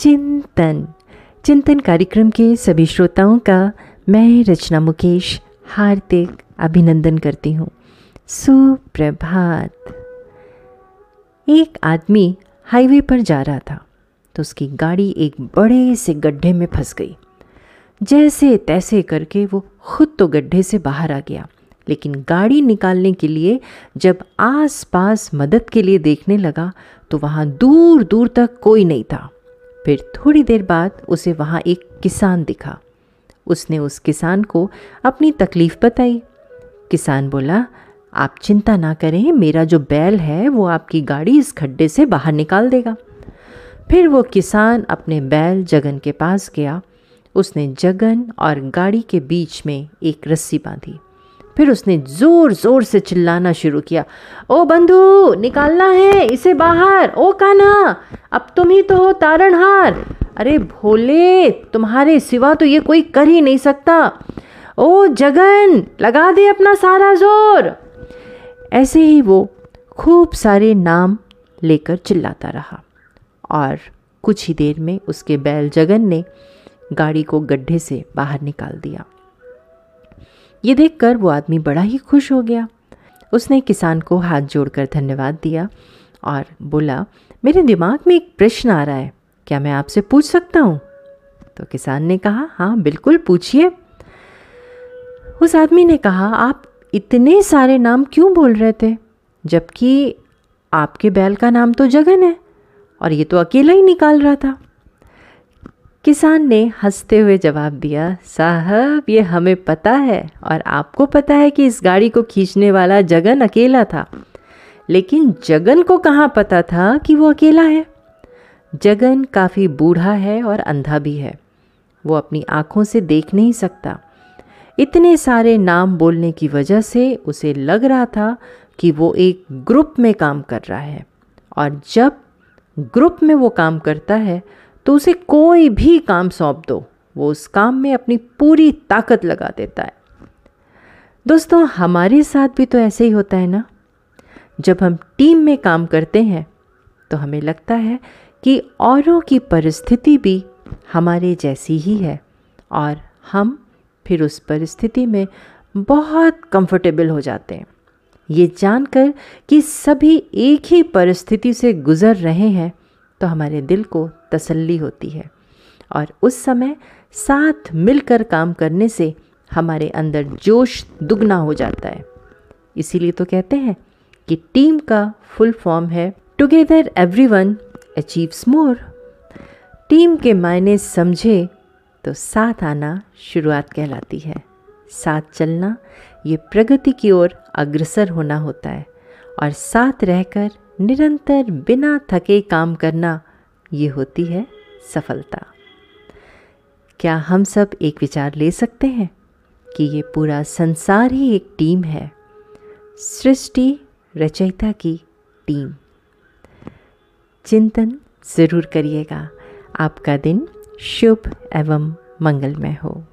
चिंतन। चिंतन कार्यक्रम के सभी श्रोताओं का मैं रचना मुकेश हार्दिक अभिनंदन करती हूँ। सुप्रभात। एक आदमी हाईवे पर जा रहा था तो उसकी गाड़ी एक बड़े से गड्ढे में फंस गई। जैसे तैसे करके वो खुद तो गड्ढे से बाहर आ गया, लेकिन गाड़ी निकालने के लिए जब आसपास मदद के लिए देखने लगा तो वहाँ दूर दूर तक कोई नहीं था। फिर थोड़ी देर बाद उसे वहाँ एक किसान दिखा। उसने उस किसान को अपनी तकलीफ़ बताई। किसान बोला, आप चिंता ना करें, मेरा जो बैल है, वो आपकी गाड़ी इस खड्डे से बाहर निकाल देगा। फिर वो किसान अपने बैल जगन के पास गया। उसने जगन और गाड़ी के बीच में एक रस्सी बांधी। फिर उसने ज़ोर ज़ोर से चिल्लाना शुरू किया, ओ बंधु, निकालना है इसे बाहर, ओ काना अब तुम ही तो हो तारणहार। अरे भोले, तुम्हारे सिवा तो ये कोई कर ही नहीं सकता। ओ जगन, लगा दे अपना सारा ज़ोर। ऐसे ही वो खूब सारे नाम लेकर चिल्लाता रहा और कुछ ही देर में उसके बैल जगन ने गाड़ी को गड्ढे से बाहर निकाल दिया। ये देखकर वो आदमी बड़ा ही खुश हो गया। उसने किसान को हाथ जोड़कर धन्यवाद दिया और बोला, मेरे दिमाग में एक प्रश्न आ रहा है, क्या मैं आपसे पूछ सकता हूँ? तो किसान ने कहा हाँ बिल्कुल पूछिए। उस आदमी ने कहा, आप इतने सारे नाम क्यों बोल रहे थे? जबकि आपके बैल का नाम तो जगन है और ये तो अकेला ही निकाल रहा था। किसान ने हँसते हुए जवाब दिया, साहब, ये हमें पता है और आपको पता है कि इस गाड़ी को खींचने वाला जगन अकेला था। लेकिन जगन को कहाँ पता था कि वो अकेला है? जगन काफ़ी बूढ़ा है और अंधा भी है। वो अपनी आँखों से देख नहीं सकता। इतने सारे नाम बोलने की वजह से उसे लग रहा था कि वो एक ग्रुप में काम कर रहा है। और जब ग्रुप में वो काम करता है तो उसे कोई भी काम सौंप दो। वो उस काम में अपनी पूरी ताकत लगा देता है। दोस्तों, हमारे साथ भी तो ऐसे ही होता है ना? जब हम टीम में काम करते हैं तो हमें लगता है कि औरों की परिस्थिति भी हमारे जैसी ही है और हम फिर उस परिस्थिति में बहुत कंफर्टेबल हो जाते हैं। ये जानकर कि सभी एक ही परिस्थिति से गुज़र रहे हैं तो हमारे दिल को तसल्ली होती है। और उस समय साथ मिलकर काम करने से हमारे अंदर जोश दुगना हो जाता है। इसीलिए तो कहते हैं कि टीम का फुल फॉर्म है together everyone achieves more team के मायने समझे तो साथ आना शुरुआत कहलाती है। साथ चलना, ये प्रगति की ओर अग्रसर होना होता है। और साथ रहकर निरंतर बिना थके काम करना ये होती है सफलता। क्या हम सब एक विचार ले सकते हैं कि ये पूरा संसार ही एक टीम है? सृष्टि रचयिता की टीम। चिंतन ज़रूर करिएगा। आपका दिन शुभ एवं मंगलमय हो।